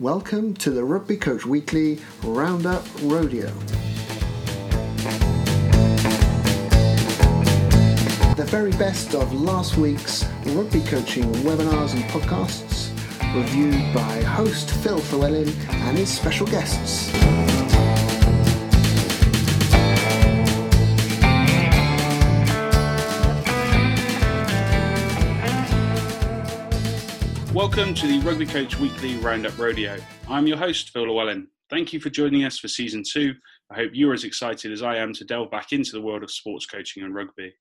Welcome to the Rugby Coach Weekly Roundup Rodeo. The very best of last week's rugby coaching webinars and podcasts, reviewed by host Phil Llewellyn and his special guests. Welcome to the Rugby Coach Weekly Roundup Rodeo. I'm your host, Phil Llewellyn. Thank you for joining us for season two. I hope you're as excited as I am to delve back into the world of sports coaching and rugby.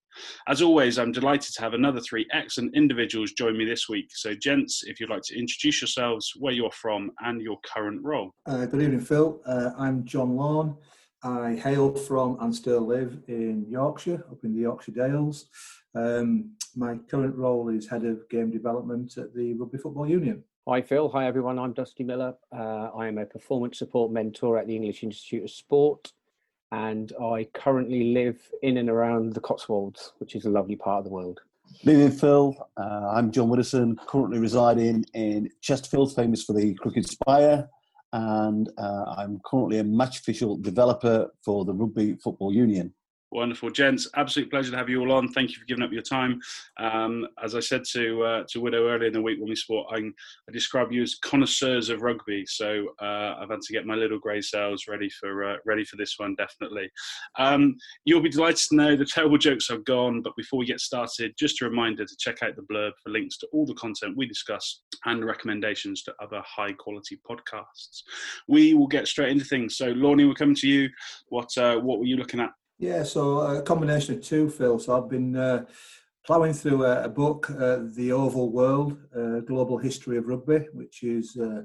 As always, I'm delighted to have another three excellent individuals join me this week. So, gents, if you'd like to introduce yourselves, where you're from, and your current role. Uh, good evening, Phil. Uh, I'm John Lawn. I hail from and still live in Yorkshire, up in the Yorkshire Dales. Um, my current role is head of game development at the Rugby Football Union. Hi Phil, hi everyone. I'm Dusty Miller. Uh, I am a performance support mentor at the English Institute of Sport, and I currently live in and around the Cotswolds, which is a lovely part of the world. Evening, Phil. Uh, I'm John Widdowson, currently residing in Chesterfield, famous for the Crooked Spire, and uh, I'm currently a match official developer for the Rugby Football Union. Wonderful, gents. Absolute pleasure to have you all on. Thank you for giving up your time. Um, as I said to uh, to Widow earlier in the week when we sport, I, I describe you as connoisseurs of rugby. So uh, I've had to get my little grey cells ready for uh, ready for this one, definitely. Um, you'll be delighted to know the terrible jokes are gone. But before we get started, just a reminder to check out the blurb for links to all the content we discuss and recommendations to other high quality podcasts. We will get straight into things. So, Lornie, we're coming to you. What uh, what were you looking at yeah, so a combination of two, Phil. So I've been uh, ploughing through a, a book, uh, The Oval World, uh, Global History of Rugby, which is uh,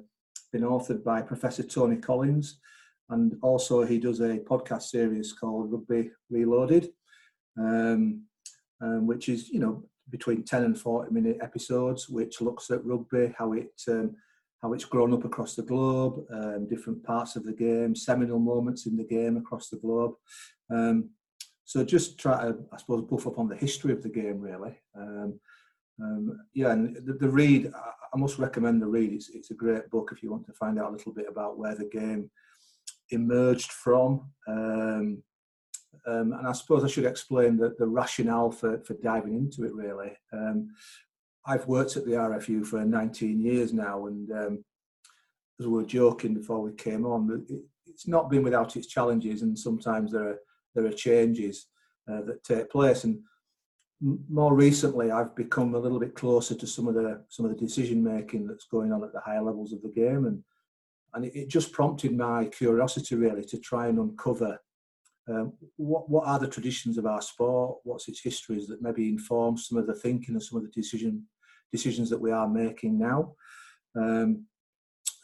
been authored by Professor Tony Collins. And also he does a podcast series called Rugby Reloaded, um, um, which is, you know, between 10 and 40 minute episodes, which looks at rugby, how it um, how it's grown up across the globe, um, different parts of the game, seminal moments in the game across the globe. Um, so just try to, I suppose, buff up on the history of the game, really. Um, um, yeah, and the, the, read, I must recommend the read. It's, it's a great book if you want to find out a little bit about where the game emerged from. Um, um, and I suppose I should explain the, the rationale for, for diving into it, really. I've worked at the RFU for 19 years now, and um, as we were joking before we came on, it, it's not been without its challenges, and sometimes there are there are changes uh, that take place. And more recently, I've become a little bit closer to some of the some of the decision making that's going on at the higher levels of the game, and and it, it just prompted my curiosity really to try and uncover um, what what are the traditions of our sport, what's its histories that maybe inform some of the thinking and some of the decision decisions that we are making now. Um,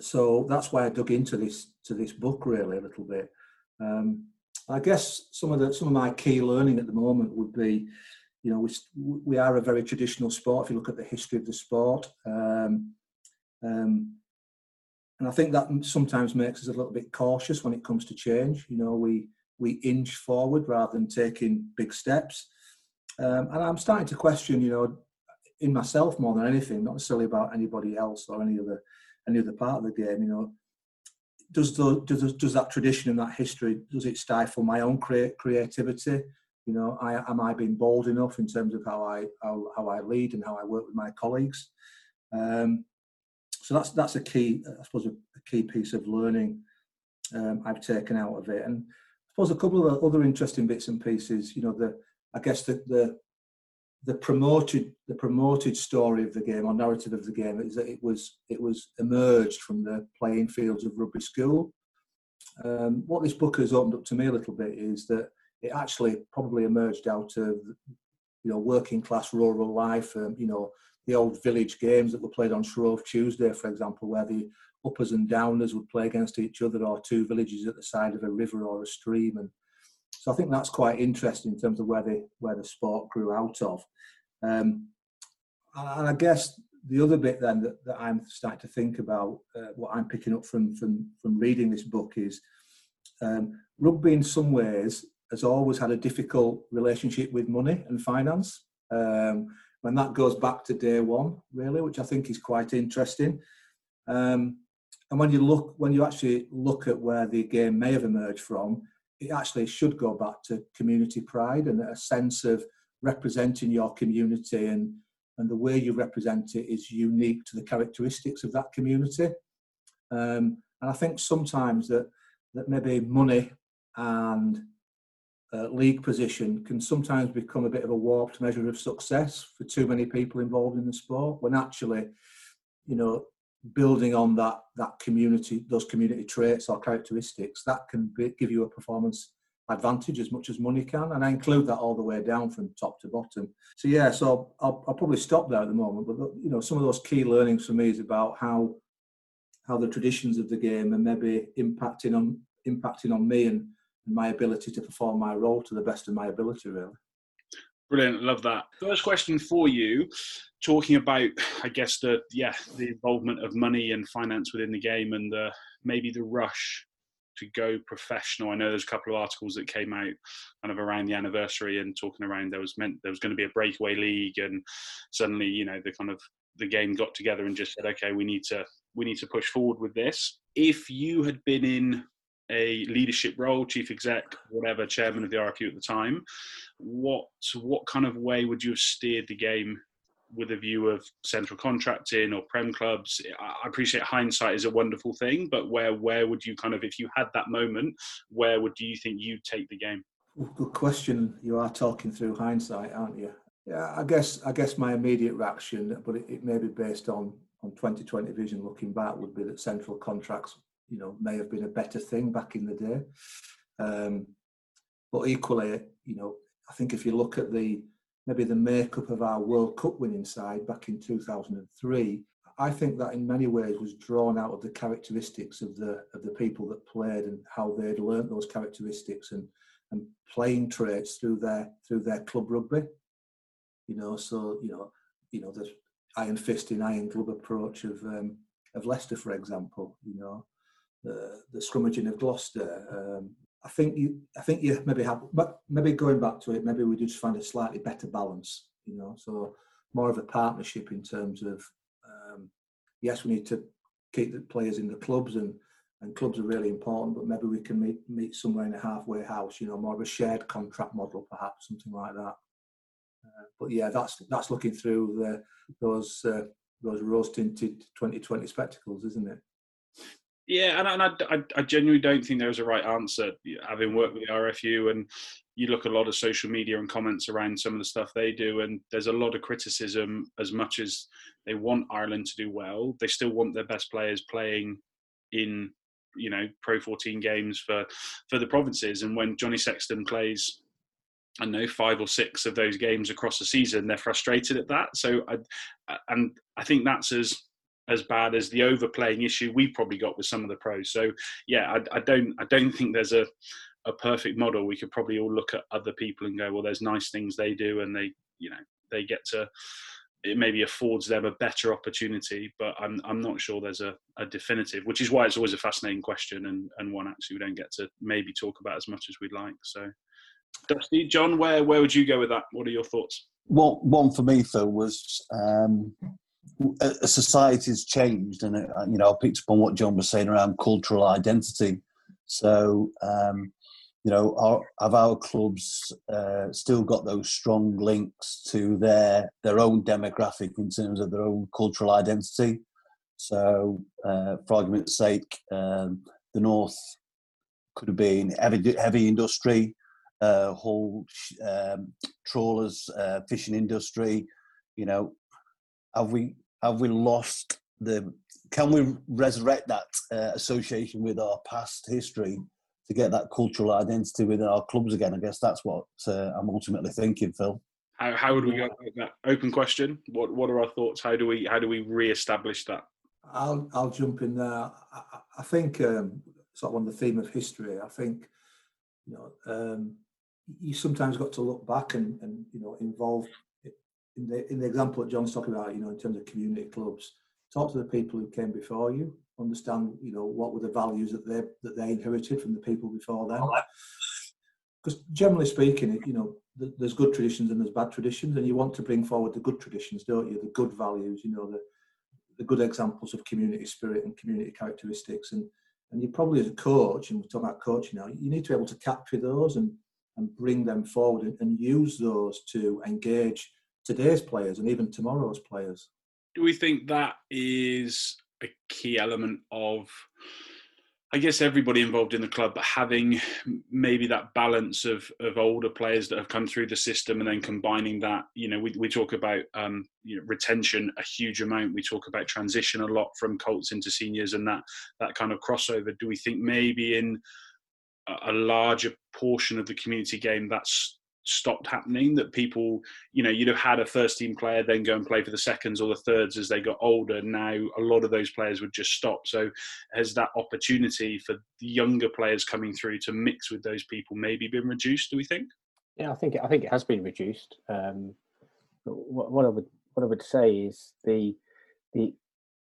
so that's why I dug into this to this book really a little bit. Um, I guess some of the some of my key learning at the moment would be, you know, we we are a very traditional sport. If you look at the history of the sport, um, um, and I think that sometimes makes us a little bit cautious when it comes to change. You know, we we inch forward rather than taking big steps. Um, and I'm starting to question, you know, in myself more than anything, not necessarily about anybody else or any other any other part of the game. You know, does the does does that tradition and that history does it stifle my own cre- creativity? You know, I, am I being bold enough in terms of how I how, how I lead and how I work with my colleagues? Um, so that's that's a key, I suppose, a, a key piece of learning um, I've taken out of it. And suppose a couple of other interesting bits and pieces. You know, the I guess the the the promoted the promoted story of the game or narrative of the game is that it was it was emerged from the playing fields of rugby school. Um, what this book has opened up to me a little bit is that it actually probably emerged out of you know working class rural life. Um, you know the old village games that were played on Shrove Tuesday, for example, where the uppers and downers would play against each other, or two villages at the side of a river or a stream, and so I think that's quite interesting in terms of where the where the sport grew out of. Um, and I guess the other bit then that, that I'm starting to think about, uh, what I'm picking up from from from reading this book is um, rugby in some ways has always had a difficult relationship with money and finance. Um, when that goes back to day one, really, which I think is quite interesting. Um, and when you look, when you actually look at where the game may have emerged from, it actually should go back to community pride and a sense of representing your community and and the way you represent it is unique to the characteristics of that community. Um, and I think sometimes that that maybe money and uh, league position can sometimes become a bit of a warped measure of success for too many people involved in the sport. When actually, you know, building on that that community, those community traits or characteristics, that can be, give you a performance advantage as much as money can, and I include that all the way down from top to bottom. So yeah, so I'll, I'll probably stop there at the moment. But you know, some of those key learnings for me is about how how the traditions of the game are maybe impacting on impacting on me and, and my ability to perform my role to the best of my ability, really. Brilliant, love that. First question for you, talking about, I guess the yeah the involvement of money and finance within the game and the maybe the rush to go professional. I know there's a couple of articles that came out kind of around the anniversary and talking around there was meant there was going to be a breakaway league and suddenly you know the kind of the game got together and just said okay we need to we need to push forward with this. If you had been in a leadership role, chief exec, whatever, chairman of the RFU at the time, what what kind of way would you have steered the game with a view of central contracting or prem clubs? I appreciate hindsight is a wonderful thing but where where would you kind of if you had that moment where would do you think you'd take the game? Good question. You are talking through hindsight aren't you? Yeah i guess i guess my immediate reaction but it, it may be based on on 2020 vision looking back would be that central contracts you know may have been a better thing back in the day um, but equally you know i think if you look at the maybe the makeup of our World Cup winning side back in 2003, I think that in many ways was drawn out of the characteristics of the of the people that played and how they'd learnt those characteristics and and playing traits through their through their club rugby. You know, so you know, you know the iron fist in iron glove approach of um, of Leicester, for example. You know, the the scrummaging of Gloucester, um, I think you, I think you maybe have, but maybe going back to it, maybe we just find a slightly better balance, you know. So more of a partnership in terms of, um, yes, we need to keep the players in the clubs, and and clubs are really important, but maybe we can meet meet somewhere in a halfway house, you know, more of a shared contract model, perhaps something like that. Uh, but yeah, that's that's looking through the, those uh, those rose tinted 2020 spectacles, isn't it? Yeah, and, and I, I, I, genuinely don't think there's a right answer. Having worked with the RFU, and you look at a lot of social media and comments around some of the stuff they do, and there's a lot of criticism. As much as they want Ireland to do well, they still want their best players playing in, you know, Pro 14 games for for the provinces. And when Johnny Sexton plays I know five or six of those games across the season. They're frustrated at that. So, I, and I think that's as as bad as the overplaying issue we probably got with some of the pros. So yeah, I, I don't I don't think there's a a perfect model. We could probably all look at other people and go, well, there's nice things they do, and they you know they get to it maybe affords them a better opportunity, but I'm I'm not sure there's a, a definitive, which is why it's always a fascinating question and, and one actually we don't get to maybe talk about as much as we'd like. So Dusty, John, where where would you go with that? What are your thoughts? Well, one for me, Phil, was um, a society has changed, and uh, you know, I picked up on what John was saying around cultural identity. So, um, you know, our, have our clubs uh, still got those strong links to their their own demographic in terms of their own cultural identity? So, uh, for argument's sake, um, the north could have been heavy, heavy industry, uh, Hull um, trawlers, uh, fishing industry. You know, have we have we lost the? Can we resurrect that uh, association with our past history to get that cultural identity within our clubs again? I guess that's what uh, I'm ultimately thinking, Phil. How, how would we go about that? Open question. What What are our thoughts? How do we How do we re-establish that? I'll I'll jump in there. I, I think um, sort of on the theme of history. I think you know um, you sometimes got to look back and, and you know involve in the in the example that John's talking about, you know, in terms of community clubs, talk to the people who came before you, understand, you know, what were the values that they that they inherited from the people before them. Because generally speaking, you know, there's good traditions and there's bad traditions, and you want to bring forward the good traditions, don't you? The good values, you know, the the good examples of community spirit and community characteristics. And and you probably as a coach, and we're talking about coaching now, you need to be able to capture those and and bring them forward and, and use those to engage today's players and even tomorrow's players. Do we think that is a key element of I guess everybody involved in the club, but having maybe that balance of of older players that have come through the system, and then combining that, you know, we, we talk about um, you know, retention a huge amount. We talk about transition a lot from Colts into seniors, and that that kind of crossover. Do we think maybe in a larger portion of the community game that's stopped happening that people you know you'd have had a first team player then go and play for the seconds or the thirds as they got older. Now a lot of those players would just stop. So has that opportunity for younger players coming through to mix with those people maybe been reduced do we think? Yeah i think i think it has been reduced. Um, what, what i would what i would say is the the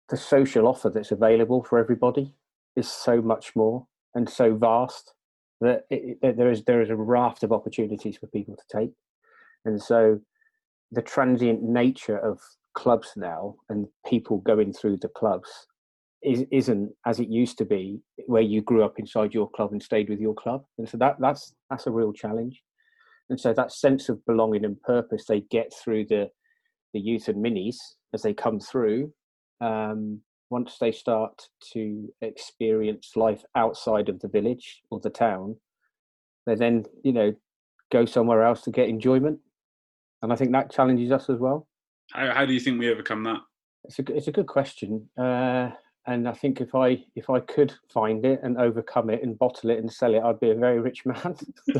the social offer that's available for everybody is so much more and so vast that it, it, there is there is a raft of opportunities for people to take, and so the transient nature of clubs now and people going through the clubs is, isn't as it used to be, where you grew up inside your club and stayed with your club, and so that that's that's a real challenge, and so that sense of belonging and purpose they get through the the youth and minis as they come through um, once they start to experience life outside of the village or the town, they then, you know, go somewhere else to get enjoyment. And I think that challenges us as well. How, how do you think we overcome that? It's a, it's a good question. Uh, and I think if I if I could find it and overcome it and bottle it and sell it, I'd be a very rich man.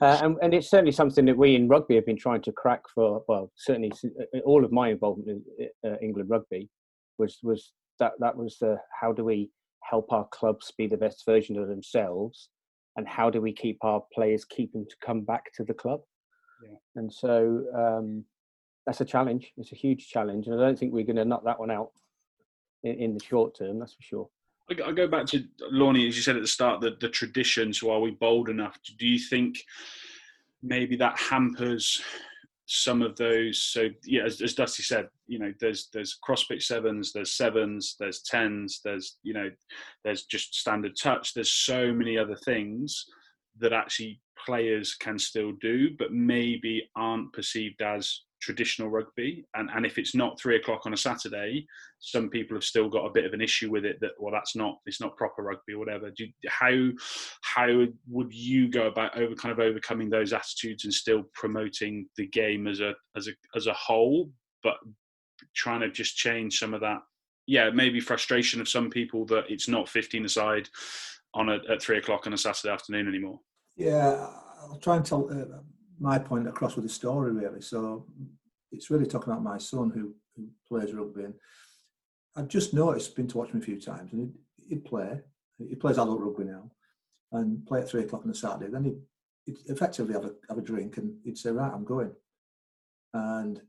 Uh, and, and, it's certainly something that we in rugby have been trying to crack for well certainly uh, all of my involvement in uh, england rugby was was that that was the how do we help our clubs be the best version of themselves and how do we keep our players keep them to come back to the club yeah. and so um, that's a challenge it's a huge challenge and i don't think we're going to knock that one out in, in, the short term that's for sure i go back to Lornie, as you said at the start, the, the traditions. So, are we bold enough? Do you think maybe that hampers some of those. So yeah, as, as, Dusty said, you know, there's there's cross pitch sevens, there's sevens, there's tens, there's you know, there's just standard touch. There's so many other things that actually players can still do, but maybe aren't perceived as traditional rugby and and if it's not three o'clock on a saturday some people have still got a bit of an issue with it that well that's not it's not proper rugby or whatever. Do, how how would you go about over kind of overcoming those attitudes and still promoting the game as a as a as a whole but trying to just change some of that? Yeah maybe frustration of some people that it's not 15 aside on a, at three o'clock on a saturday afternoon anymore. Yeah i'll try and tell uh, my point across with the story really. So it's really talking about my son who, who plays rugby, and I've just noticed, been to watch him a few times, and he'd, he'd play. He plays adult rugby now, and play at three o'clock on a Saturday. Then he'd, he'd effectively have a have a drink, and he'd say, "Right, I'm going." And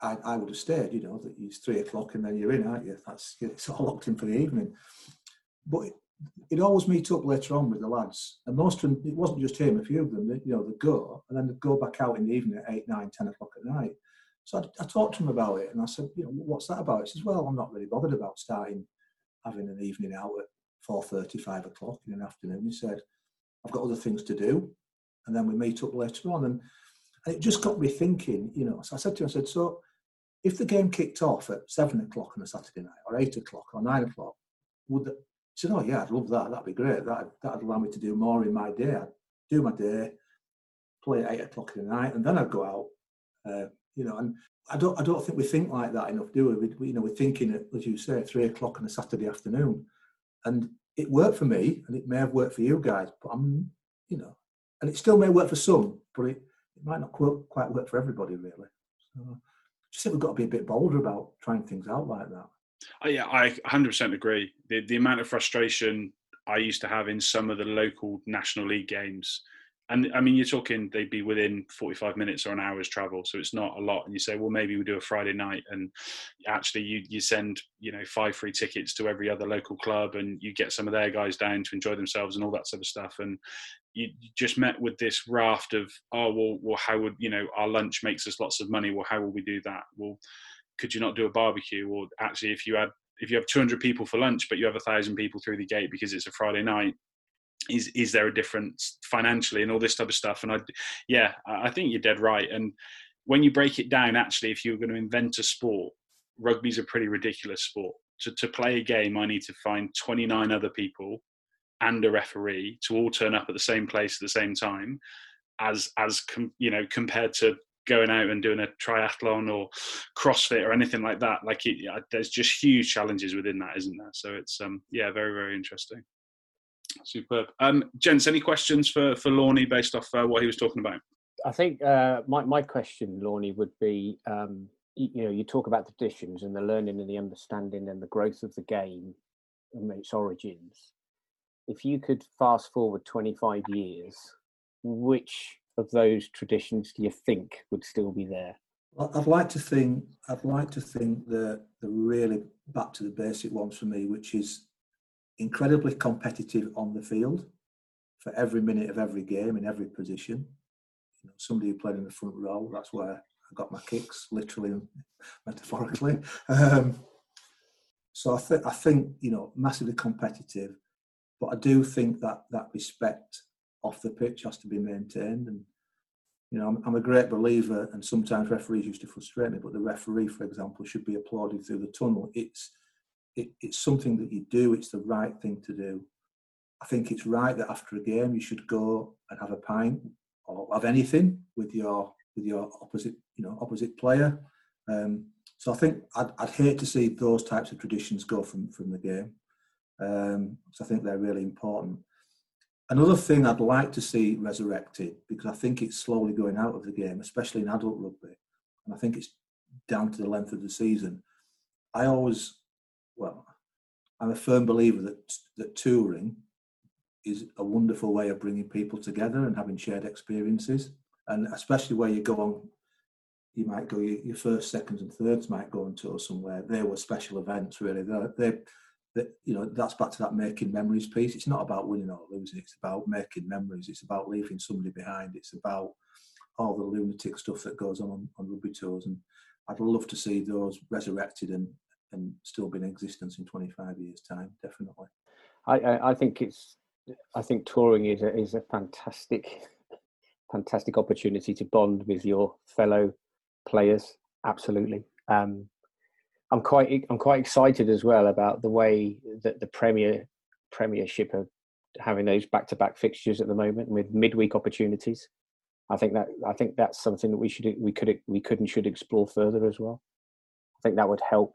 I, I would have stayed, you know, that it's three o'clock and then you're in, aren't you? That's it's all locked in for the evening. But he'd always meet up later on with the lads, and most of them, it wasn't just him, a few of them, you know, they'd go and then they'd go back out in the evening at eight, nine, ten o'clock at night. So I, I, talked to him about it, and I said, you know, what's that about? He says, well, I'm not really bothered about starting having an evening out at four thirty, five o'clock in an afternoon. He said, I've got other things to do, and then we meet up later on, and, and it just got me thinking, you know. So I said to him, I said, so if the game kicked off at seven o'clock on a Saturday night, or eight o'clock, or nine o'clock, would the, said, "Oh yeah, I'd love that. That'd be great. That that'd allow me to do more in my day. I'd do my day, play at eight o'clock in the night, and then I'd go out. Uh, you know, and I don't I don't think we think like that enough, do we? we you know, we're thinking at, as you say, three o'clock on a Saturday afternoon, and it worked for me, and it may have worked for you guys, but I'm, you know, and it still may work for some, but it, it might not quite work for everybody, really. So, just think we've got to be a bit bolder about trying things out like that. Oh, yeah, I 100% agree. The, the amount of frustration I used to have in some of the local National League games. And I mean, you're talking they'd be within 45 minutes or an hour's travel, so it's not a lot. And you say, well, maybe we do a Friday night, and actually, you you send you know five free tickets to every other local club, and you get some of their guys down to enjoy themselves and all that sort of stuff. And you just met with this raft of, oh well, well, how would you know our lunch makes us lots of money? Well, how will we do that? Well, could you not do a barbecue? Or actually, if you had if you have 200 people for lunch, but you have a thousand people through the gate because it's a Friday night, is is there a difference financially and all this type of stuff? And I, yeah, I think you're dead right. And when you break it down, actually, if you're going to invent a sport, rugby's a pretty ridiculous sport. To to play a game, I need to find 29 other people and a referee to all turn up at the same place at the same time, as as com, you know compared to going out and doing a triathlon or CrossFit or anything like that. Like it, there's just huge challenges within that, isn't there? So it's um yeah, very very interesting. Superb. Um, gents, any questions for for Lornie based off uh, what he was talking about? I think uh, my my question, Lornie, would be um, you, you know you talk about the traditions and the learning and the understanding and the growth of the game and its origins. If you could fast forward 25 years, which of those traditions do you think would still be there? I'd like to think. I'd like to think that the really back to the basic ones for me, which is incredibly competitive on the field for every minute of every game in every position. You know, somebody who played in the front row, that's where I got my kicks, literally and metaphorically. Um, so I think I think you know massively competitive, but I do think that that respect off the pitch has to be maintained. And you know, I'm, I'm, a great believer, and sometimes referees used to frustrate me, but the referee, for example, should be applauded through the tunnel. It's it, it's something that you do. It's the right thing to do. I think it's right that after a game you should go and have a pint or have anything with your with your opposite you know opposite player. Um, so I think I'd, I'd, hate to see those types of traditions go from from the game. Um, so I think they're really important. Another thing I'd like to see resurrected because I think it's slowly going out of the game, especially in adult rugby, and I think it's down to the length of the season. I always well, I'm a firm believer that that touring is a wonderful way of bringing people together and having shared experiences, and especially where you go on. You might go your first, seconds, and thirds might go on tour somewhere. They were special events, really. They're, they're, they're, you know, that's back to that making memories piece. It's not about winning or losing. It's about making memories. It's about leaving somebody behind. It's about all the lunatic stuff that goes on on rugby tours. And I'd love to see those resurrected and, and still be in existence in 25 years' time, definitely. I, I, I think it's, I think touring is a, is a fantastic, fantastic opportunity to bond with your fellow players. Absolutely. Um, I'm quite, I'm quite excited as well about the way that the Premier Premiership are having those back-to-back fixtures at the moment with midweek opportunities. I think that I think that's something that we should we could we could and should explore further as well. I think that would help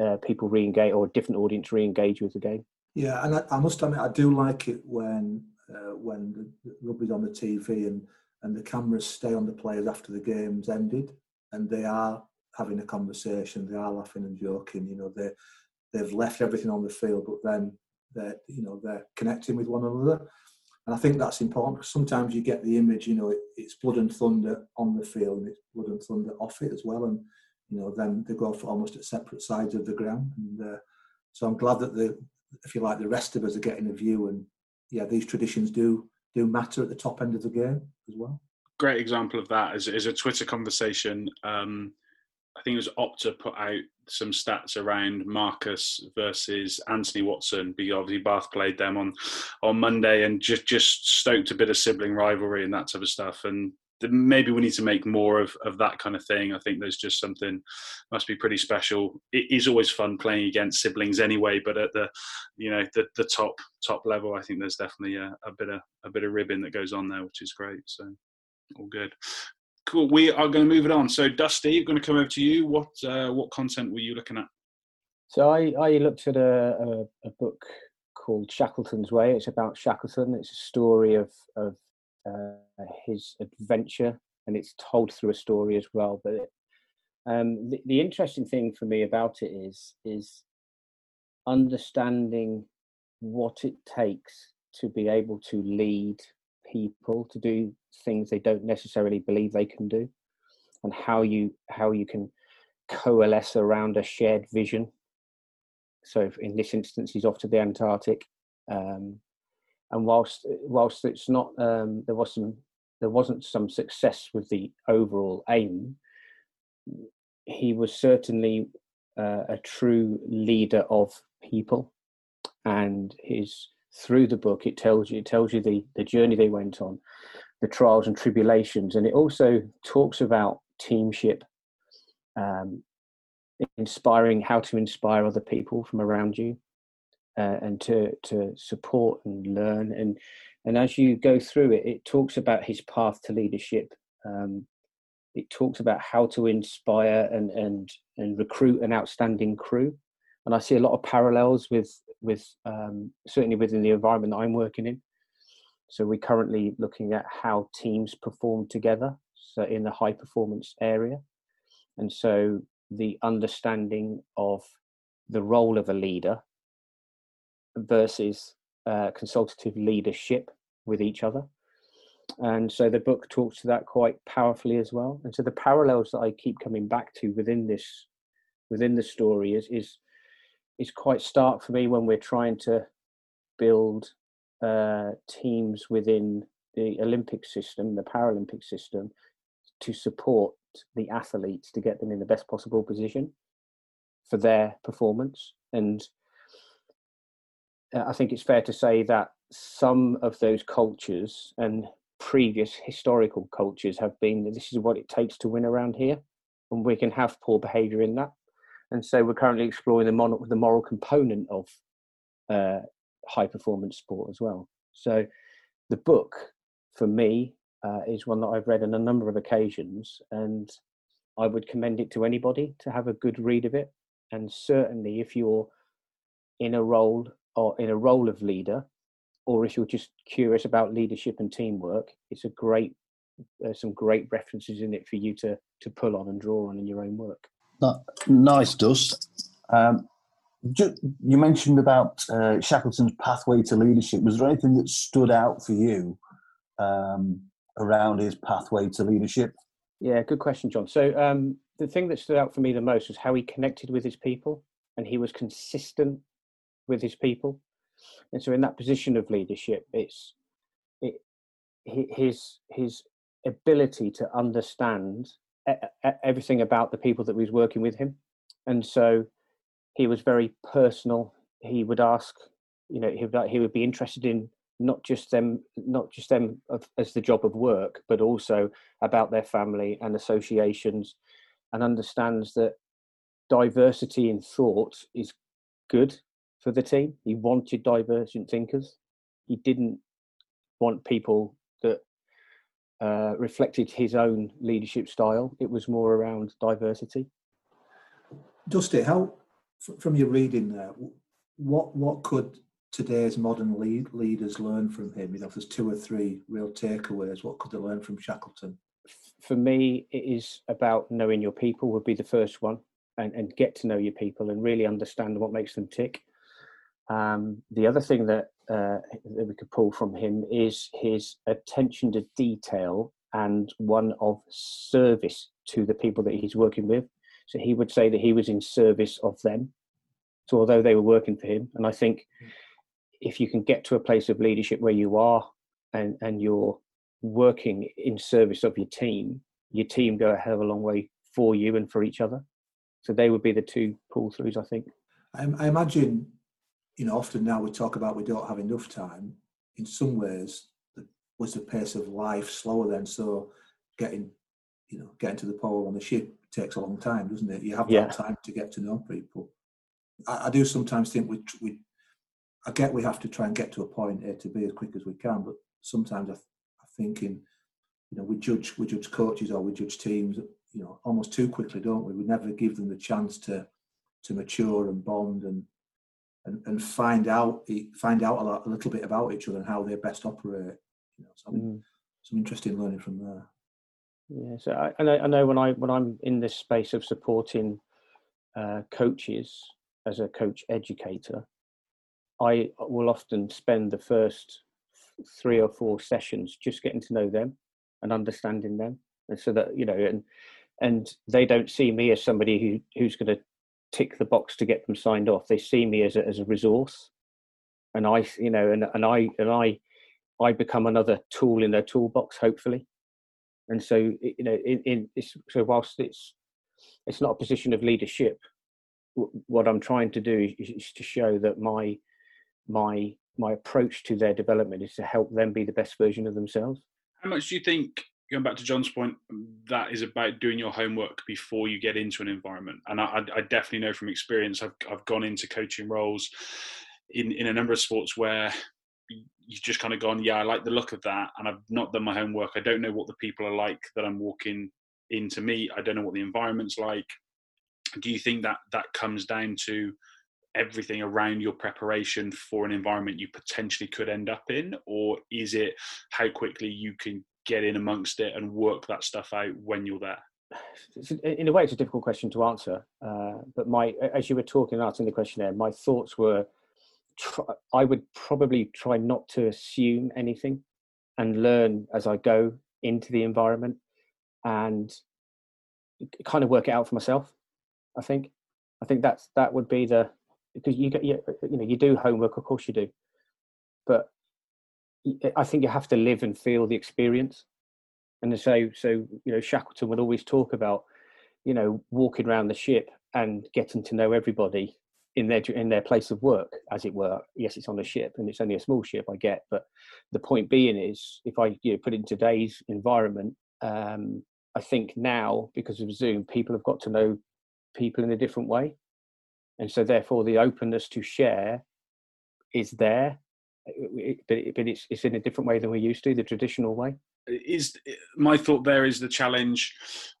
uh, people re-engage or a different audience re-engage with the game. Yeah, and I, I must admit, I do like it when uh, when the rugby's on the TV and and the cameras stay on the players after the game's ended, and they are having a conversation, they are laughing and joking. You know, they they've left everything on the field, but then they're you know they're connecting with one another, and I think that's important because sometimes you get the image, you know, it, it's blood and thunder on the field, and it's blood and thunder off it as well, and you know, then they go for almost at separate sides of the ground. And uh, so I'm glad that the, if you like, the rest of us are getting a view. And yeah, these traditions do do matter at the top end of the game as well. Great example of that is, is a Twitter conversation. Um, I think it was Opta put out some stats around Marcus versus Anthony Watson because obviously Bath played them on on Monday and just just stoked a bit of sibling rivalry and that type of stuff. And maybe we need to make more of, of that kind of thing. I think there's just something must be pretty special. It is always fun playing against siblings anyway, but at the you know the, the top top level, I think there's definitely a, a bit of a bit of ribbon that goes on there, which is great. So all good. Cool. We are going to move it on. So Dusty, I'm going to come over to you. What uh, what content were you looking at? So I, I looked at a, a, a book called Shackleton's Way. It's about Shackleton. It's a story of of uh, his adventure, and it's told through a story as well. But um, the, the interesting thing for me about it is is understanding what it takes to be able to lead people to do things they don't necessarily believe they can do and how you how you can coalesce around a shared vision so in this instance he's off to the antarctic um, and whilst whilst it's not um, there was some there wasn't some success with the overall aim he was certainly uh, a true leader of people, and his through the book it tells you it tells you the the journey they went on, the trials and tribulations, and it also talks about teamship, um, inspiring how to inspire other people from around you, uh, and to to support and learn. And and as you go through it, it talks about his path to leadership. Um, it talks about how to inspire and and and recruit an outstanding crew. And i see a lot of parallels with with um, certainly within the environment that i'm working in. So we're currently looking at how teams perform together so in the high performance area. And so the understanding of the role of a leader versus uh, consultative leadership with each other. And so the book talks to that quite powerfully as well. And so the parallels that i keep coming back to within this within the story is is is quite stark for me when we're trying to build uh, teams within the olympic system the paralympic system to support the athletes to get them in the best possible position for their performance. And i think it's fair to say that some of those cultures and previous historical cultures have been this is what it takes to win around here, and we can have poor behaviour in that. And so we're currently exploring the, mon- the moral component of uh, high performance sport as well. So the book, for me, uh, is one that I've read on a number of occasions, and I would commend it to anybody to have a good read of it. And certainly, if you're in a role or in a role of leader, or if you're just curious about leadership and teamwork, it's a great there's some great references in it for you to to pull on and draw on in your own work. Nice, Dust. Um, you mentioned about uh, Shackleton's pathway to leadership. Was there anything that stood out for you um, around his pathway to leadership? Yeah, good question, John. So um, the thing that stood out for me the most was how he connected with his people, and he was consistent with his people. And so, in that position of leadership, it's it, his his ability to understand everything about the people that was working with him, and so he was very personal. He would ask, you know, he would he would be interested in not just them, not just them as the job of work, but also about their family and associations, and understands that diversity in thought is good for the team. He wanted divergent thinkers. He didn't want people that uh, reflected his own leadership style. It was more around diversity. Dusty, how from your reading there, what what could today's modern lead, leaders learn from him? You know, if there's two or three real takeaways, what could they learn from Shackleton? For me, it is about knowing your people. Would be the first one, and, and get to know your people and really understand what makes them tick. Um, the other thing that, uh, that we could pull from him is his attention to detail and one of service to the people that he's working with. So he would say that he was in service of them. So although they were working for him, and I think if you can get to a place of leadership where you are and, and you're working in service of your team, your team go a hell of a long way for you and for each other. So they would be the two pull throughs, I think. I, I imagine you know, often now we talk about we don't have enough time. In some ways, the, was the pace of life slower then? So getting, you know, getting to the pole on the ship takes a long time, doesn't it? You have yeah. time to get to know people. I, I do sometimes think we, we, I get we have to try and get to a point A to B as quick as we can, but sometimes I, I think in, you know, we judge we judge coaches or we judge teams, you know, almost too quickly, don't we? We never give them the chance to to mature and bond and and, and find out find out a, lot, a little bit about each other and how they best operate. You know, some, mm. some interesting learning from there. Yeah, so I, I, know, I know when I when I'm in this space of supporting uh, coaches as a coach educator, I will often spend the first three or four sessions just getting to know them and understanding them, and so that you know, and and they don't see me as somebody who who's going to tick the box to get them signed off. They see me as a, as a resource, and I, you know, and, and I and I, I become another tool in their toolbox, hopefully. And so, you know, in, in so whilst it's it's not a position of leadership. What I'm trying to do is to show that my my my approach to their development is to help them be the best version of themselves. How much do you think, going back to John's point, that is about doing your homework before you get into an environment? And I, I definitely know from experience, I've, I've gone into coaching roles in, in a number of sports where you've just kind of gone, yeah, I like the look of that, and I've not done my homework. I don't know what the people are like that I'm walking in to meet. I don't know what the environment's like. Do you think that that comes down to everything around your preparation for an environment you potentially could end up in, or is it how quickly you can get in amongst it and work that stuff out when you're there? In a way, it's a difficult question to answer. Uh, but my, as you were talking and answering the questionnaire, my thoughts were, I would probably try not to assume anything and learn as I go into the environment and kind of work it out for myself. I think, I think that's that would be the because you get you, you know you do homework, of course you do, but I think you have to live and feel the experience. And so, so you know, Shackleton would always talk about, you know, walking around the ship and getting to know everybody in their in their place of work, as it were. Yes, it's on a ship, and it's only a small ship, I get. But the point being is, if I you know, put it in today's environment, um, I think now because of Zoom, people have got to know people in a different way, and so therefore the openness to share is there, but but it's it's in a different way than we used to, the traditional way is my thought there is the challenge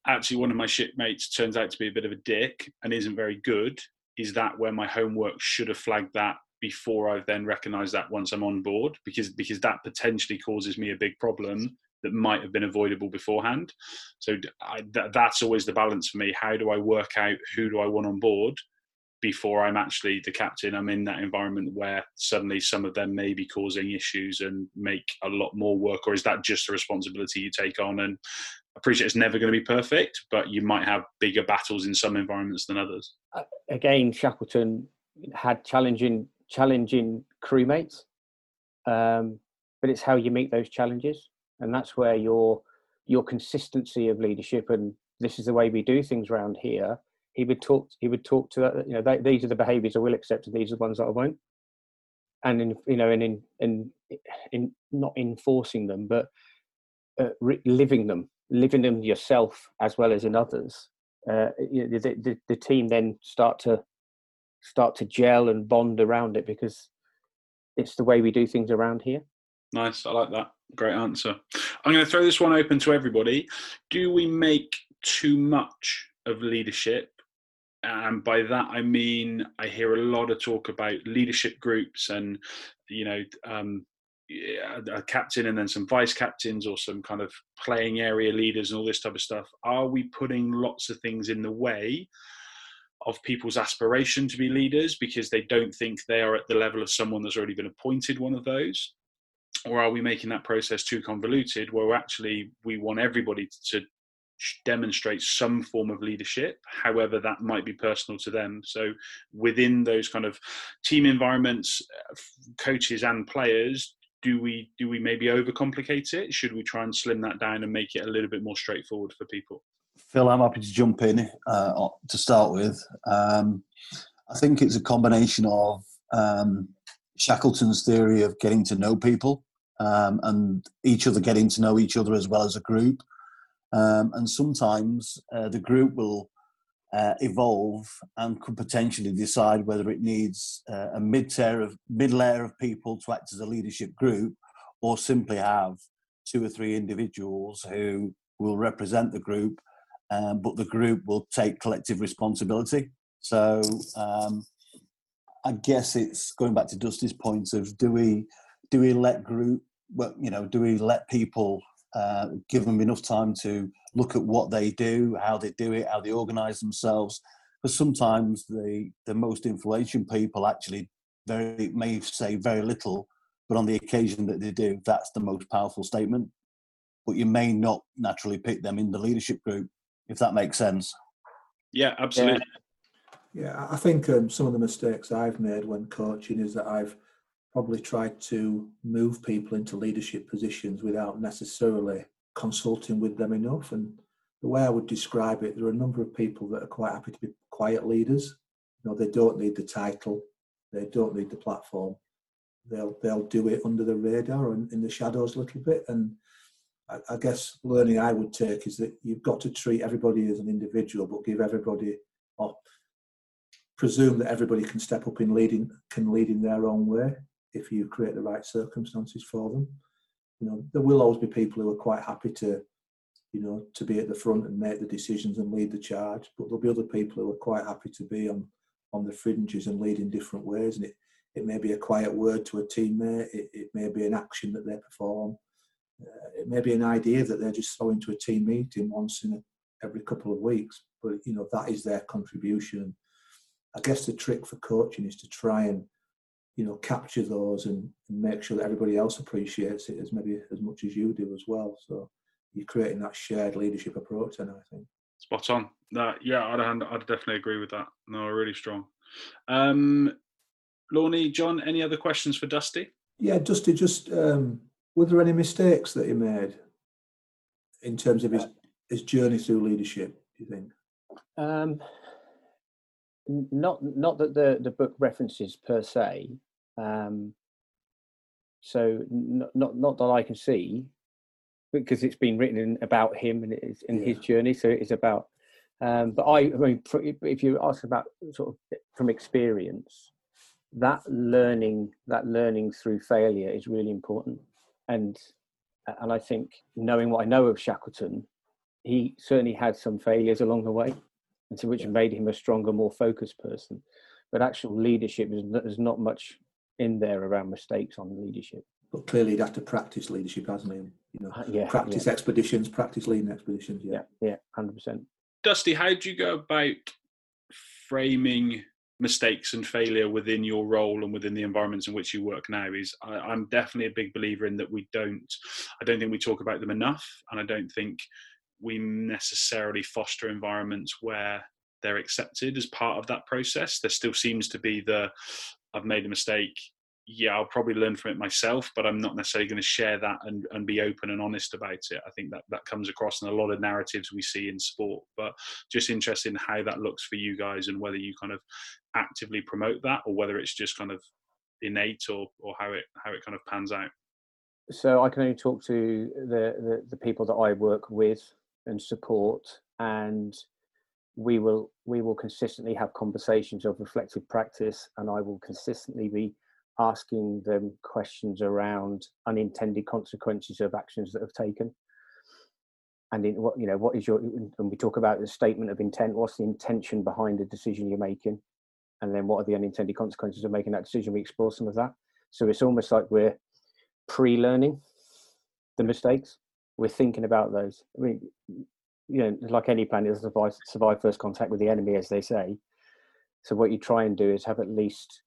actually one of my shipmates turns out to be a bit of a dick and isn't very good is that where my homework should have flagged that before I've then recognised that once I'm on board because because that potentially causes me a big problem that might have been avoidable beforehand. So I, th- that's always the balance for me. How do I work out who do I want on board before I'm actually the captain? I'm in that environment where suddenly some of them may be causing issues and make a lot more work, or is that just a responsibility you take on? And appreciate it's never going to be perfect, but you might have bigger battles in some environments than others. Uh, again, Shackleton had challenging challenging crewmates, um, but it's how you meet those challenges, and that's where your your consistency of leadership and this is the way we do things around here. He would talk. He would talk to that. You know, they, these are the behaviours I will accept, and these are the ones that I won't. And in you know, and in in in not enforcing them, but uh, re- living them living them yourself as well as in others, uh, you know, the, the, the team then start to start to gel and bond around it because it's the way we do things around here. Nice, I like that. Great answer. I'm going to throw this one open to everybody. Do we make too much of leadership? And by that I mean I hear a lot of talk about leadership groups and you know um, a captain and then some vice captains or some kind of playing area leaders and all this type of stuff. Are we putting lots of things in the way of people's aspiration to be leaders because they don't think they are at the level of someone that's already been appointed one of those? Or are we making that process too convoluted where actually we want everybody to demonstrate some form of leadership however that might be personal to them so within those kind of team environments uh, coaches and players do we do we maybe overcomplicate it? Should we try and slim that down and make it a little bit more straightforward for people? Phil, I'm happy to jump in uh, to start with. Um, I think it's a combination of um, Shackleton's theory of getting to know people um, and each other getting to know each other as well as a group. Um, and sometimes uh, the group will uh, evolve and could potentially decide whether it needs uh, a mid-tier of mid layer of people to act as a leadership group, or simply have two or three individuals who will represent the group, um, but the group will take collective responsibility. So um, I guess it's going back to Dusty's point of do we do we let group well you know do we let people uh, give them enough time to look at what they do, how they do it, how they organise themselves. Because sometimes the the most influential people actually very may say very little, but on the occasion that they do, that's the most powerful statement. But you may not naturally pick them in the leadership group, if that makes sense. Yeah, absolutely. Yeah, yeah I think um, some of the mistakes I've made when coaching is that I've probably tried to move people into leadership positions without necessarily consulting with them enough and the way I would describe it, there are a number of people that are quite happy to be quiet leaders. You know, they don't need the title, they don't need the platform. They'll they'll do it under the radar and in the shadows a little bit. And I, I guess learning I would take is that you've got to treat everybody as an individual, but give everybody or presume that everybody can step up in leading can lead in their own way if you create the right circumstances for them. You know, there will always be people who are quite happy to you know, to be at the front and make the decisions and lead the charge. But there'll be other people who are quite happy to be on on the fringes and lead in different ways. And it, it may be a quiet word to a teammate. It, it may be an action that they perform. Uh, it may be an idea that they're just throwing to a team meeting once in a, every couple of weeks. But you know that is their contribution. I guess the trick for coaching is to try and you know capture those and, and make sure that everybody else appreciates it as maybe as much as you do as well. So you're creating that shared leadership approach. And I think spot on. That yeah, I'd I'd definitely agree with that. No, really strong. Um, Lornie, John, any other questions for Dusty? Yeah, Dusty, just um, were there any mistakes that he made in terms of his his journey through leadership? Do you think? Um, not not that the the book references per se. Um, so not, not not that I can see because it's been written in, about him and it's in yeah. his journey. So it is about. Um, but I, I mean, if you ask about sort of from experience, that learning, that learning through failure is really important. And and I think knowing what I know of Shackleton, he certainly had some failures along the way, and so which yeah. made him a stronger, more focused person. But actual leadership is there's not much in there around mistakes on leadership. But clearly, he'd have to practice leadership, hasn't he? you know, uh, yeah, practice yeah. expeditions, practice leading expeditions. Yeah, yeah, hundred percent. Dusty, how do you go about framing mistakes and failure within your role and within the environments in which you work now? Is I, am definitely a big believer in that we don't. I don't think we talk about them enough, and I don't think we necessarily foster environments where they're accepted as part of that process. There still seems to be the I've made a mistake yeah, I'll probably learn from it myself, but I'm not necessarily going to share that and, and be open and honest about it. I think that that comes across in a lot of narratives we see in sport. But just interested in how that looks for you guys and whether you kind of actively promote that or whether it's just kind of innate or or how it how it kind of pans out. So I can only talk to the the, the people that I work with and support and we will we will consistently have conversations of reflective practice and I will consistently be asking them questions around unintended consequences of actions that have taken. And in what you know what is your when we talk about the statement of intent what's the intention behind the decision you're making? And then what are the unintended consequences of making that decision? We explore some of that. So it's almost like we're pre-learning the mistakes we're thinking about those i mean you know like any plan it survive, survive first contact with the enemy as they say so what you try and do is have at least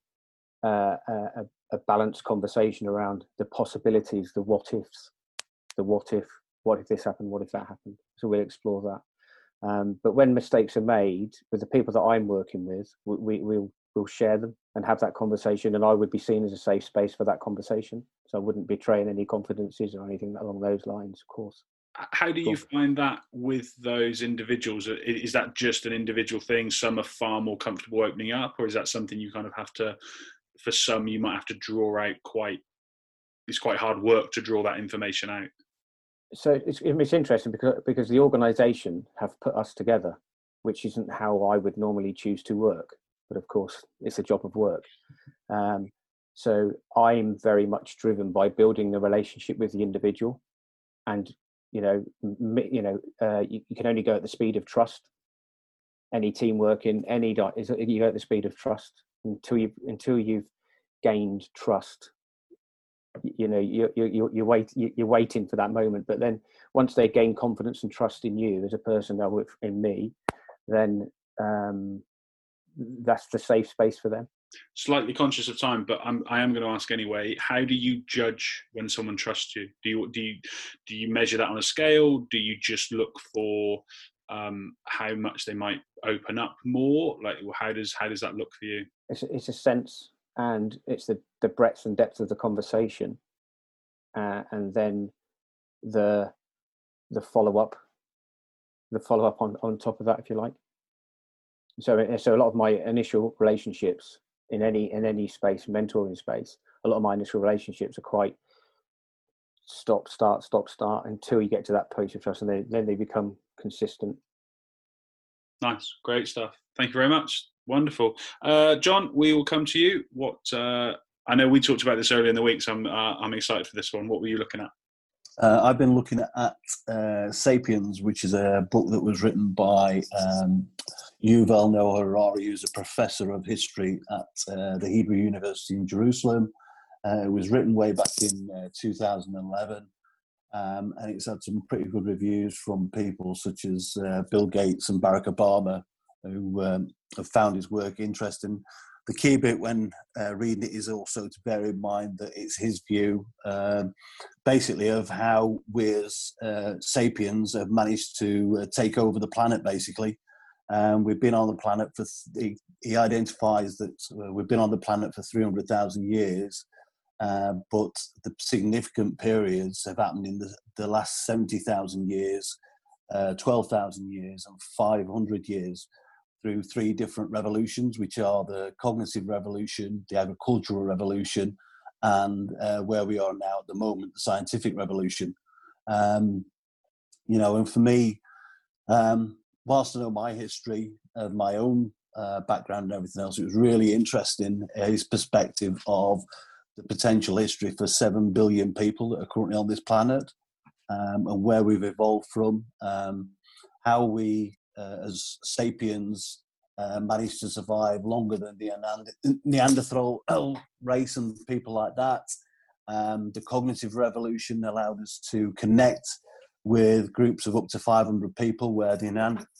uh, a, a, balanced conversation around the possibilities, the what ifs, the what if, what if this happened, what if that happened. So we'll explore that. Um, but when mistakes are made with the people that I'm working with, we, will we'll share them and have that conversation. And I would be seen as a safe space for that conversation. So I wouldn't betraying any confidences or anything along those lines, of course. How do you find that with those individuals? Is that just an individual thing? Some are far more comfortable opening up, or is that something you kind of have to for some you might have to draw out quite it's quite hard work to draw that information out so it's, it's interesting because because the organization have put us together which isn't how i would normally choose to work but of course it's a job of work. Um, so i'm very much driven by building the relationship with the individual and you know you know uh, you, you, can only go at the speed of trust. Any teamwork in any is you go at the speed of trust until you until you've gained trust. You know you you you wait you're waiting for that moment but then once they gain confidence and trust in you as a person in me then um that's the safe space for them slightly conscious of time but I'm, i am going to ask anyway how do you judge when someone trusts you do you do you do you measure that on a scale do you just look for um, how much they might open up more? Like, how does how does that look for you? It's a, it's a sense, and it's the the breadth and depth of the conversation, uh, and then the the follow up, the follow up on on top of that, if you like. So so a lot of my initial relationships in any in any space, mentoring space, a lot of my initial relationships are quite stop, start, stop, start until you get to that place of trust, and then then they become consistent. Nice, great stuff. Thank you very much. Wonderful, uh, John. We will come to you. What uh, I know we talked about this earlier in the week, so I'm uh, I'm excited for this one. What were you looking at? Uh, I've been looking at uh, *Sapiens*, which is a book that was written by um, Yuval Noah Harari, who's a professor of history at uh, the Hebrew University in Jerusalem. Uh, it was written way back in uh, 2011, um, and it's had some pretty good reviews from people such as uh, Bill Gates and Barack Obama, who um, have found his work interesting. The key bit when uh, reading it is also to bear in mind that it's his view, um, basically, of how we as uh, sapiens have managed to take over the planet, basically. Um, we've been on the planet for, th- he, he, identifies that we've been on the planet for 300,000 years uh, but the significant periods have happened in the, the last 70,000 years, uh, 12,000 years, and 500 years through three different revolutions, which are the cognitive revolution, the agricultural revolution, and uh, where we are now at the moment, the scientific revolution. Um, you know, and for me, um, whilst I know my history of my own uh, background and everything else, it was really interesting his perspective of the potential history for 7 billion people that are currently on this planet um, and where we've evolved from, um, how we uh, as sapiens uh, managed to survive longer than the Neanderthal race and people like that. Um, the cognitive revolution allowed us to connect with groups of up to 500 people, where the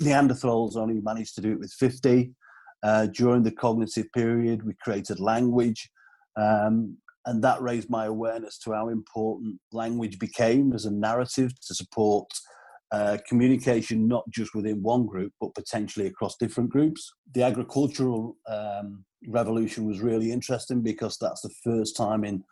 Neanderthals only managed to do it with 50. Uh, during the cognitive period, we created language, um, and that raised my awareness to how important language became as a narrative to support uh, communication, not just within one group, but potentially across different groups. The agricultural um, revolution was really interesting because that's the first time in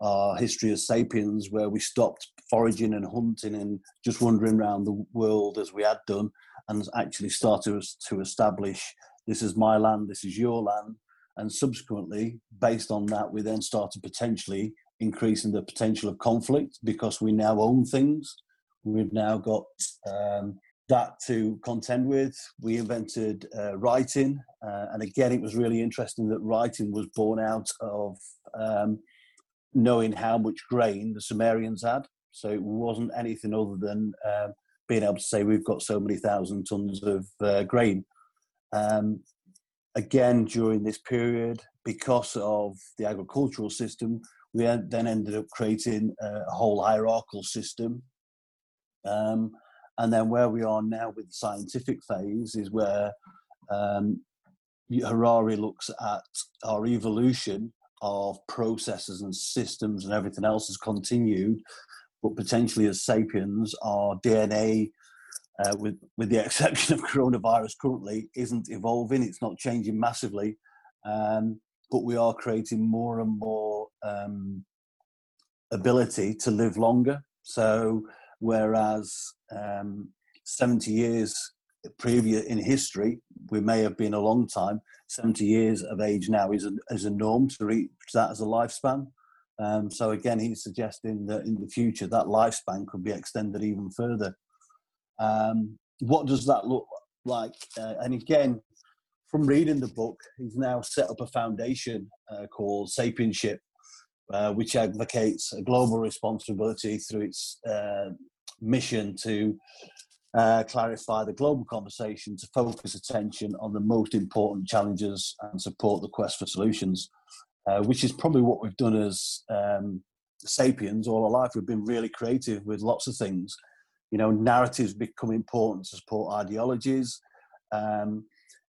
our history as sapiens where we stopped foraging and hunting and just wandering around the world as we had done and actually started to establish this is my land, this is your land, and subsequently, based on that, we then started potentially increasing the potential of conflict because we now own things. We've now got um, that to contend with. We invented uh, writing, uh, and again, it was really interesting that writing was born out of um, knowing how much grain the Sumerians had. So it wasn't anything other than uh, being able to say we've got so many thousand tons of uh, grain. Um, again during this period because of the agricultural system we then ended up creating a whole hierarchical system um, and then where we are now with the scientific phase is where um, harari looks at our evolution of processes and systems and everything else has continued but potentially as sapiens our dna uh, with with the exception of coronavirus currently, isn't evolving. It's not changing massively, um, but we are creating more and more um, ability to live longer. So, whereas um, 70 years previous in history, we may have been a long time. 70 years of age now is a, is a norm to reach that as a lifespan. Um, so again, he's suggesting that in the future that lifespan could be extended even further. Um, what does that look like? Uh, and again, from reading the book, he's now set up a foundation uh, called Sapienship, uh, which advocates a global responsibility through its uh, mission to uh, clarify the global conversation, to focus attention on the most important challenges and support the quest for solutions, uh, which is probably what we've done as um, sapiens all our life. We've been really creative with lots of things you know, narratives become important to support ideologies. Um,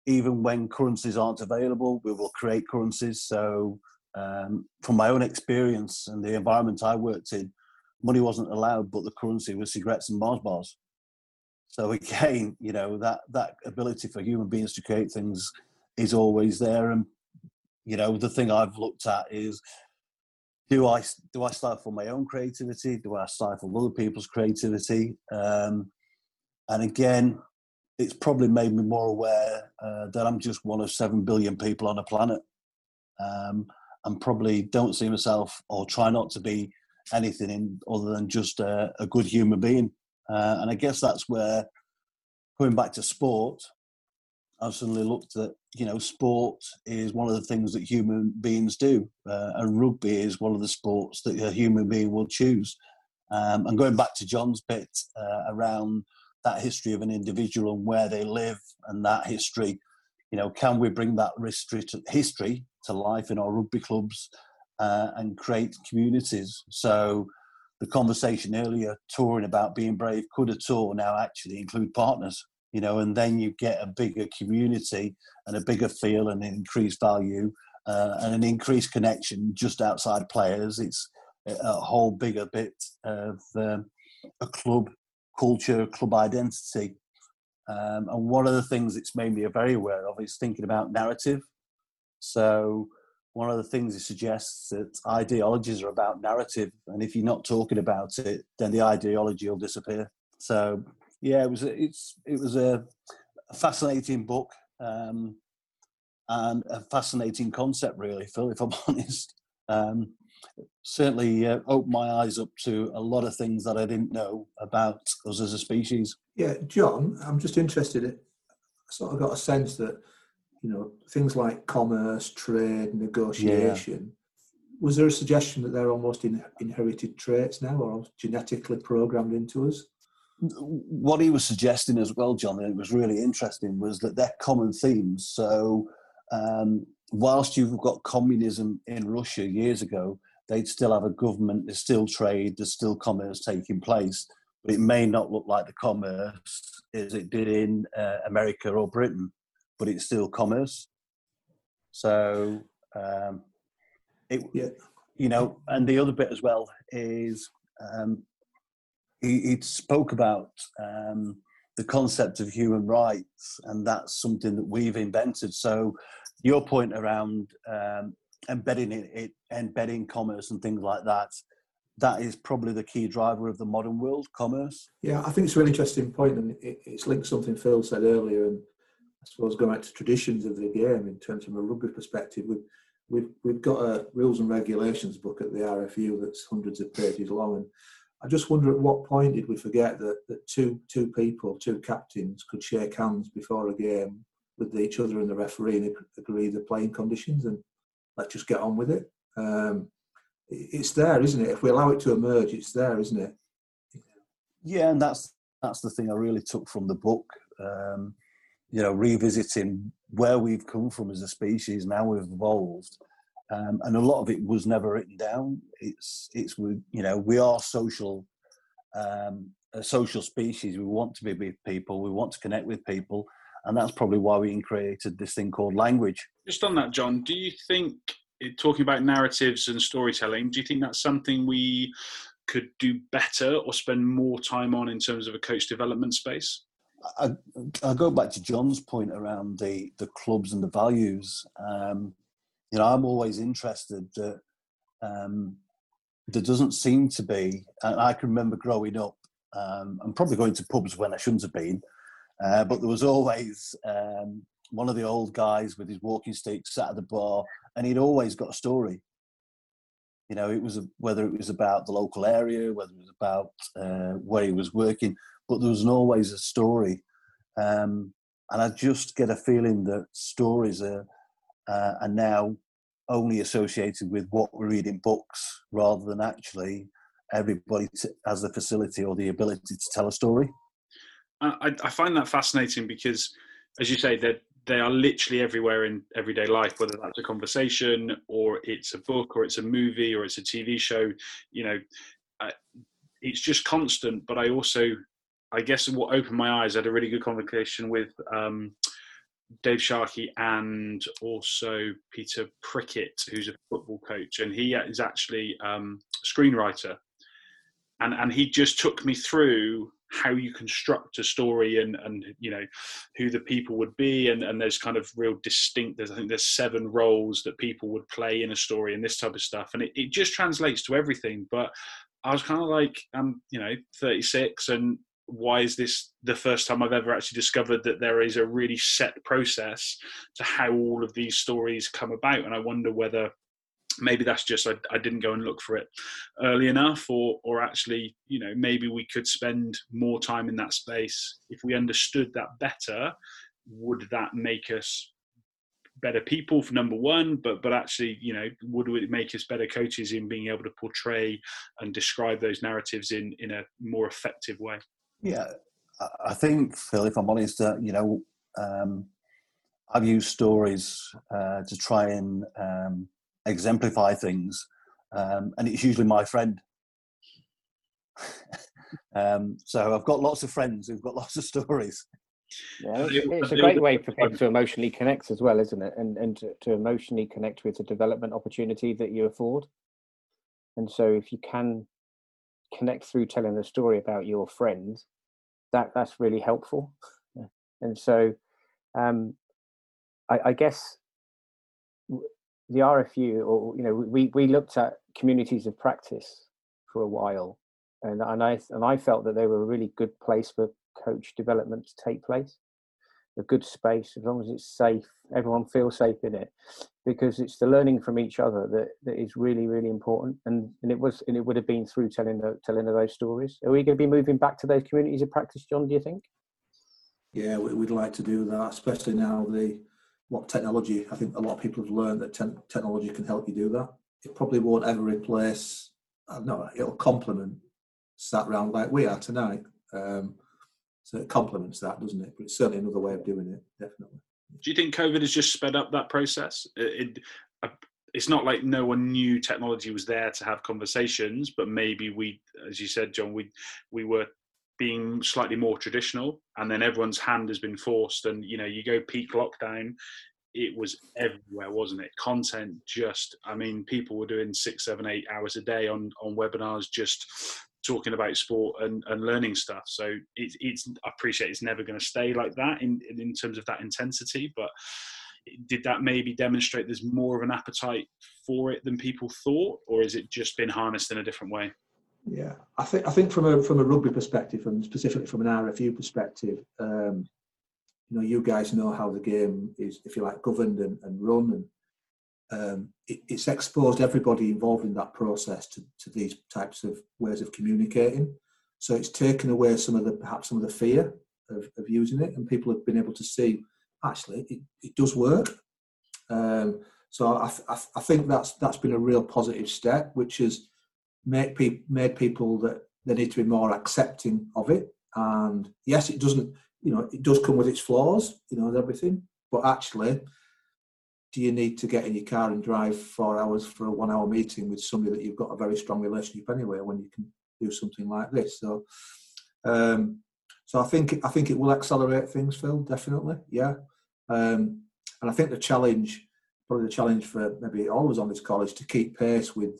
even when currencies aren't available, we will create currencies. So, um, from my own experience and the environment I worked in, money wasn't allowed, but the currency was cigarettes and Mars bars. So again, you know that that ability for human beings to create things is always there. And you know the thing I've looked at is do I do I stifle my own creativity? Do I stifle other people's creativity? Um, and again, it's probably made me more aware uh, that I'm just one of seven billion people on a planet, um, and probably don't see myself or try not to be anything in, other than just a, a good human being. Uh, and I guess that's where going back to sport, I've suddenly looked at you know sport is one of the things that human beings do, uh, and rugby is one of the sports that a human being will choose. Um, and going back to John's bit uh, around that history of an individual and where they live and that history, you know, can we bring that history to, history to life in our rugby clubs uh, and create communities? So the conversation earlier, touring about being brave, could a tour now actually include partners? You know, and then you get a bigger community and a bigger feel and an increased value uh, and an increased connection just outside players. It's a whole bigger bit of um, a club culture, club identity. Um, and one of the things it's made me very aware of is thinking about narrative. So one of the things it suggests that ideologies are about narrative, and if you're not talking about it, then the ideology will disappear. So yeah, it was a, it's it was a fascinating book um, and a fascinating concept, really, Phil. If I'm honest, um, certainly uh, opened my eyes up to a lot of things that I didn't know about us as a species. Yeah, John, I'm just interested. I sort of got a sense that you know things like commerce, trade, negotiation. Yeah. Was there a suggestion that they're almost in, inherited traits now, or genetically programmed into us? What he was suggesting as well, John, and it was really interesting, was that they're common themes. So, um, whilst you've got communism in Russia years ago, they'd still have a government, there's still trade, there's still commerce taking place, but it may not look like the commerce as it did in uh, America or Britain, but it's still commerce. So, um, it, yeah. you know, and the other bit as well is um, he, he, spoke about um, the concept of human rights, and that's something that we've invented. So, your point around um, embedding it, it, embedding commerce and things like that that is probably the key driver of the modern world commerce yeah i think it's a really interesting point and it, it's linked to something phil said earlier and suppose going back to traditions of the game in terms of a rugby perspective we've we've, we've got a rules and regulations book at the rfu that's hundreds of pages long and i just wonder at what point did we forget that, that two two people two captains could shake hands before a game with each other and the referee and agree the playing conditions and let's just get on with it. Um, it's there, isn't it? If we allow it to emerge, it's there, isn't it? Yeah, and that's that's the thing I really took from the book. Um, you know, revisiting where we've come from as a species and how we've evolved, um, and a lot of it was never written down. It's it's we you know we are social. Um, a social species. We want to be with people. We want to connect with people, and that's probably why we created this thing called language. Just on that, John, do you think talking about narratives and storytelling, do you think that's something we could do better or spend more time on in terms of a coach development space? I, will go back to John's point around the, the clubs and the values. Um, you know, I'm always interested that um, there doesn't seem to be, and I can remember growing up, um, I'm probably going to pubs when I shouldn't have been, uh, but there was always um, one of the old guys with his walking stick sat at the bar, and he'd always got a story. You know, it was whether it was about the local area, whether it was about uh, where he was working, but there was always a story. Um, and I just get a feeling that stories are, uh, are now only associated with what we read in books rather than actually everybody has the facility or the ability to tell a story. I, I find that fascinating because, as you say, that they are literally everywhere in everyday life, whether that's a conversation or it's a book or it's a movie or it's a TV show. You know, uh, it's just constant. But I also, I guess, what opened my eyes, I had a really good conversation with um, Dave Sharkey and also Peter Prickett, who's a football coach, and he is actually um, a screenwriter. And, and he just took me through how you construct a story and and you know who the people would be and and there's kind of real distinct there's i think there's seven roles that people would play in a story and this type of stuff and it, it just translates to everything but i was kind of like i'm you know 36 and why is this the first time I've ever actually discovered that there is a really set process to how all of these stories come about? And I wonder whether maybe that's just I, I, didn't go and look for it early enough or or actually you know maybe we could spend more time in that space. If we understood that better would that make us better people for number one? But but actually you know would it make us better coaches in being able to portray and describe those narratives in in a more effective way yeah i think phil if i'm honest uh, you know um, i've used stories uh, to try and um, exemplify things, um, and it's usually my friend. um, so I've got lots of friends who've got lots of stories. Yeah, it's, a great way for people to emotionally connect as well, isn't it? And and to, to emotionally connect with the development opportunity that you afford. And so, if you can connect through telling a story about your friend, that that's really helpful. And so, um, I, I guess the RFU, or you know, we we looked at communities of practice for a while, and and I and I felt that they were a really good place for coach development to take place, a good space as long as it's safe, everyone feels safe in it, because it's the learning from each other that, that is really really important, and and it was and it would have been through telling the, telling of those stories. Are we going to be moving back to those communities of practice, John? Do you think? Yeah, we'd like to do that, especially now the what technology. I think a lot of people have learned that te- technology can help you do that. It probably won't ever replace. no it'll complement sat round like we are tonight. Um, so it complements that, doesn't it? But it's certainly another way of doing it, definitely. Do you think COVID has just sped up that process? It, it, it's not like no one knew technology was there to have conversations, but maybe we, as you said, John, we we were being slightly more traditional and then everyone's hand has been forced and you know you go peak lockdown it was everywhere wasn't it content just i mean people were doing six seven eight hours a day on on webinars just talking about sport and, and learning stuff. So it's it's i appreciate it's never going to stay like that in in terms of that intensity but did that maybe demonstrate there's more of an appetite for it than people thought or is it just been harnessed in a different way? Yeah, I think I think from a from a rugby perspective and specifically from an RFU perspective, um, you know, you guys know how the game is, if you like, governed and, and run, and um, it, it's exposed everybody involved in that process to, to these types of ways of communicating. So it's taken away some of the perhaps some of the fear of, of using it, and people have been able to see actually it, it does work. Um, so I, I, I think that's that's been a real positive step, which has make people made people that they need to be more accepting of it. And yes, it doesn't, you know, it does come with its flaws, you know, and everything. But actually, do you need to get in your car and drive four hours for a one-hour meeting with somebody that you've got a very strong relationship anyway when you can do something like this? So, um, so I think I think it will accelerate things, Phil. Definitely, yeah. Um, and I think the challenge, probably the challenge for maybe all of us on this is to keep pace with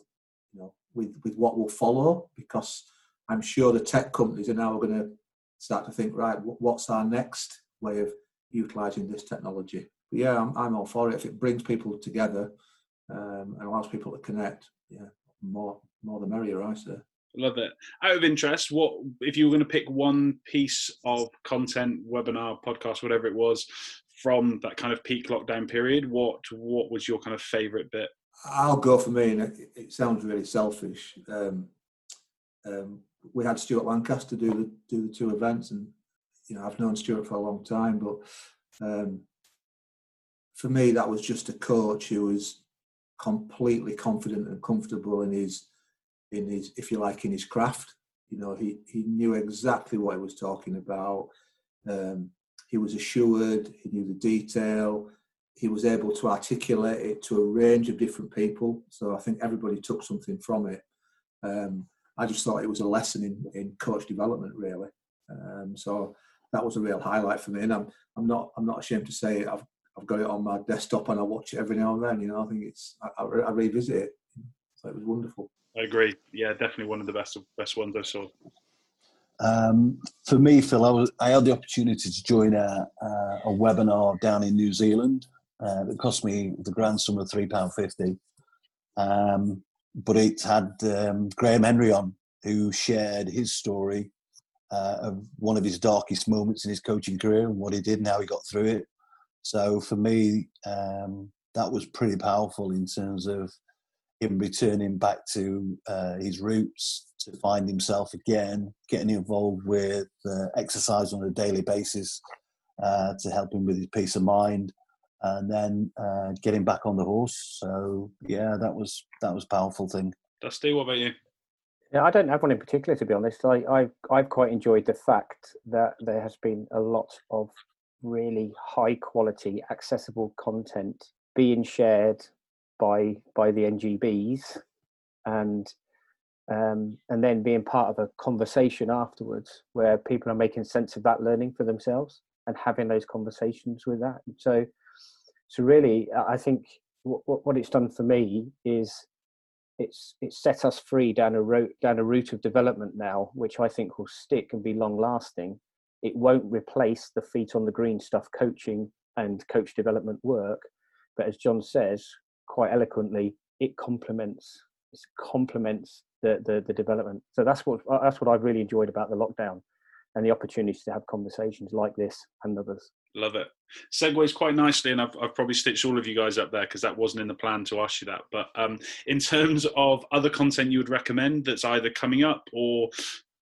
you know, with with what will follow because I'm sure the tech companies are now going to start to think right what's our next way of utilizing this technology but yeah I'm, I'm all for it if it brings people together um, and allows people to connect yeah more more the merrier I say Love it. Out of interest, what if you were going to pick one piece of content, webinar, podcast, whatever it was, from that kind of peak lockdown period? What what was your kind of favourite bit? I'll go for me, and it, it sounds really selfish. Um, um, we had Stuart Lancaster do the do the two events, and you know I've known Stuart for a long time, but um, for me that was just a coach who was completely confident and comfortable in his in his if you like in his craft. You know he he knew exactly what he was talking about. Um, he was assured. He knew the detail he was able to articulate it to a range of different people. So I think everybody took something from it. Um, I just thought it was a lesson in, in coach development, really. Um, so that was a real highlight for me, and I'm I'm not I'm not ashamed to say it. I've I've got it on my desktop and I watch it every now and then. You know, I think it's I, I revisit it. So it was wonderful. I agree. Yeah, definitely one of the best best ones I saw. Um, for me, Phil, I, was, I had the opportunity to join a, a, a webinar down in New Zealand uh, it cost me the grand sum of three pound fifty, um, but it had um, Graham Henry on, who shared his story uh, of one of his darkest moments in his coaching career and what he did and how he got through it. So for me, um, that was pretty powerful in terms of him returning back to uh, his roots to find himself again, getting involved with uh, exercise on a daily basis uh, to help him with his peace of mind, and then uh, getting back on the horse. So yeah, that was that was powerful thing. Dusty, what about you? Yeah, I don't have one in particular to be honest. I, I've I've quite enjoyed the fact that there has been a lot of really high quality, accessible content being shared by by the NGBs, and um, and then being part of a conversation afterwards where people are making sense of that learning for themselves and having those conversations with that. So, so really, I think what, what it's done for me is it's it's set us free down a route down a route of development now, which I think will stick and be long lasting. It won't replace the feet on the green stuff, coaching and coach development work, but as John says quite eloquently, it complements it complements the, the the development. So that's what that's what I've really enjoyed about the lockdown and the opportunity to have conversations like this and others. Love it. Segues quite nicely, and I've, I've probably stitched all of you guys up there because that wasn't in the plan to ask you that. But um, in terms of other content you would recommend that's either coming up or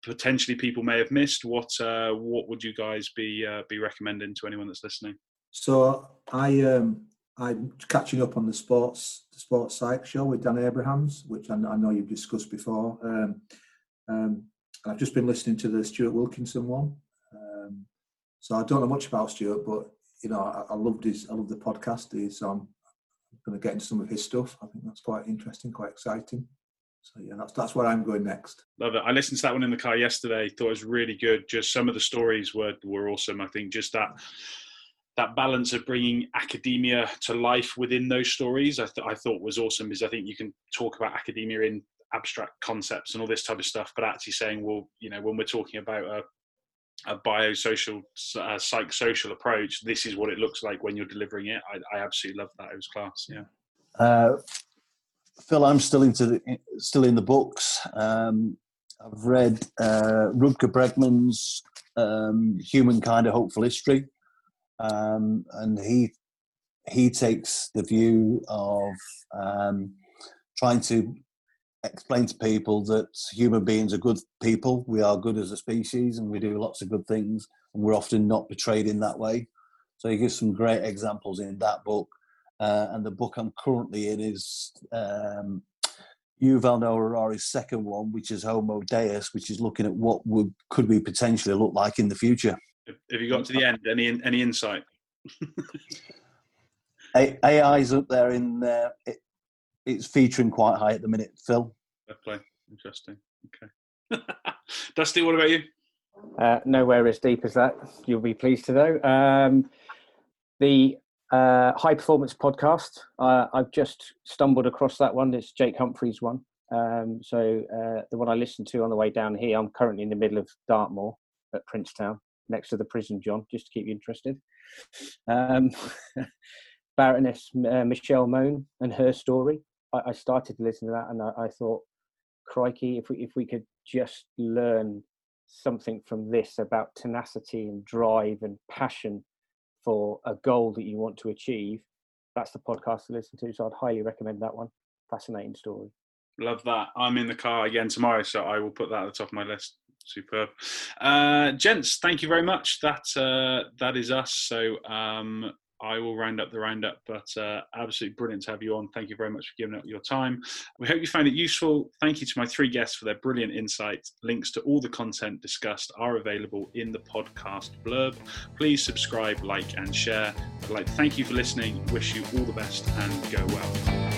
potentially people may have missed, what uh, what would you guys be uh, be recommending to anyone that's listening? So I um, I'm catching up on the sports the sports psych show with Dan Abrahams, which I, I know you've discussed before. Um, um, I've just been listening to the Stuart Wilkinson one. Um, so I don't know much about Stuart, but you know, I, I loved his, I love the podcast. He's, um, I'm going to get into some of his stuff. I think that's quite interesting, quite exciting. So yeah, that's that's where I'm going next. Love it. I listened to that one in the car yesterday. Thought it was really good. Just some of the stories were were awesome. I think just that that balance of bringing academia to life within those stories, I, th- I thought was awesome. Is I think you can talk about academia in abstract concepts and all this type of stuff, but actually saying, well, you know, when we're talking about a a biosocial, uh, psychosocial approach, this is what it looks like when you're delivering it. I, I absolutely love that. It was class. Yeah. Uh, Phil, I'm still into the, still in the books. Um, I've read uh, Rutger Bregman's um, Humankind: A Hopeful History, um, and he he takes the view of um, trying to explain to people that human beings are good people. We are good as a species, and we do lots of good things, and we're often not portrayed in that way. So he gives some great examples in that book. Uh, and the book I'm currently in is um, Yuval Noah Harari's second one, which is Homo Deus, which is looking at what would could we potentially look like in the future. Have you got to the end? Any any insight? AI's up there in uh, it's featuring quite high at the minute. Phil, play interesting. Okay, Dusty, what about you? Uh, nowhere as deep as that. You'll be pleased to know. Um, the uh, High Performance Podcast. Uh, I've just stumbled across that one. It's Jake Humphrey's one. Um, so uh, the one I listened to on the way down here. I'm currently in the middle of Dartmoor at Princetown, next to the prison, John, just to keep you interested. Um, Baroness uh, Michelle Mone and her story. I, I, started to listen to that, and I, I thought, crikey, if we if we could just learn something from this about tenacity and drive and passion for a goal that you want to achieve, that's the podcast to listen to. So I'd highly recommend that one. Fascinating story. Love that. I'm in the car again tomorrow, so I will put that at the top of my list. Superb, uh, gents. Thank you very much. That uh, that is us. So um, I will round up the roundup, but uh, absolutely brilliant to have you on. Thank you very much for giving up your time. We hope you found it useful. Thank you to my three guests for their brilliant insights. Links to all the content discussed are available in the podcast blurb. Please subscribe, like, and share. I'd like to thank you for listening. Wish you all the best and go well.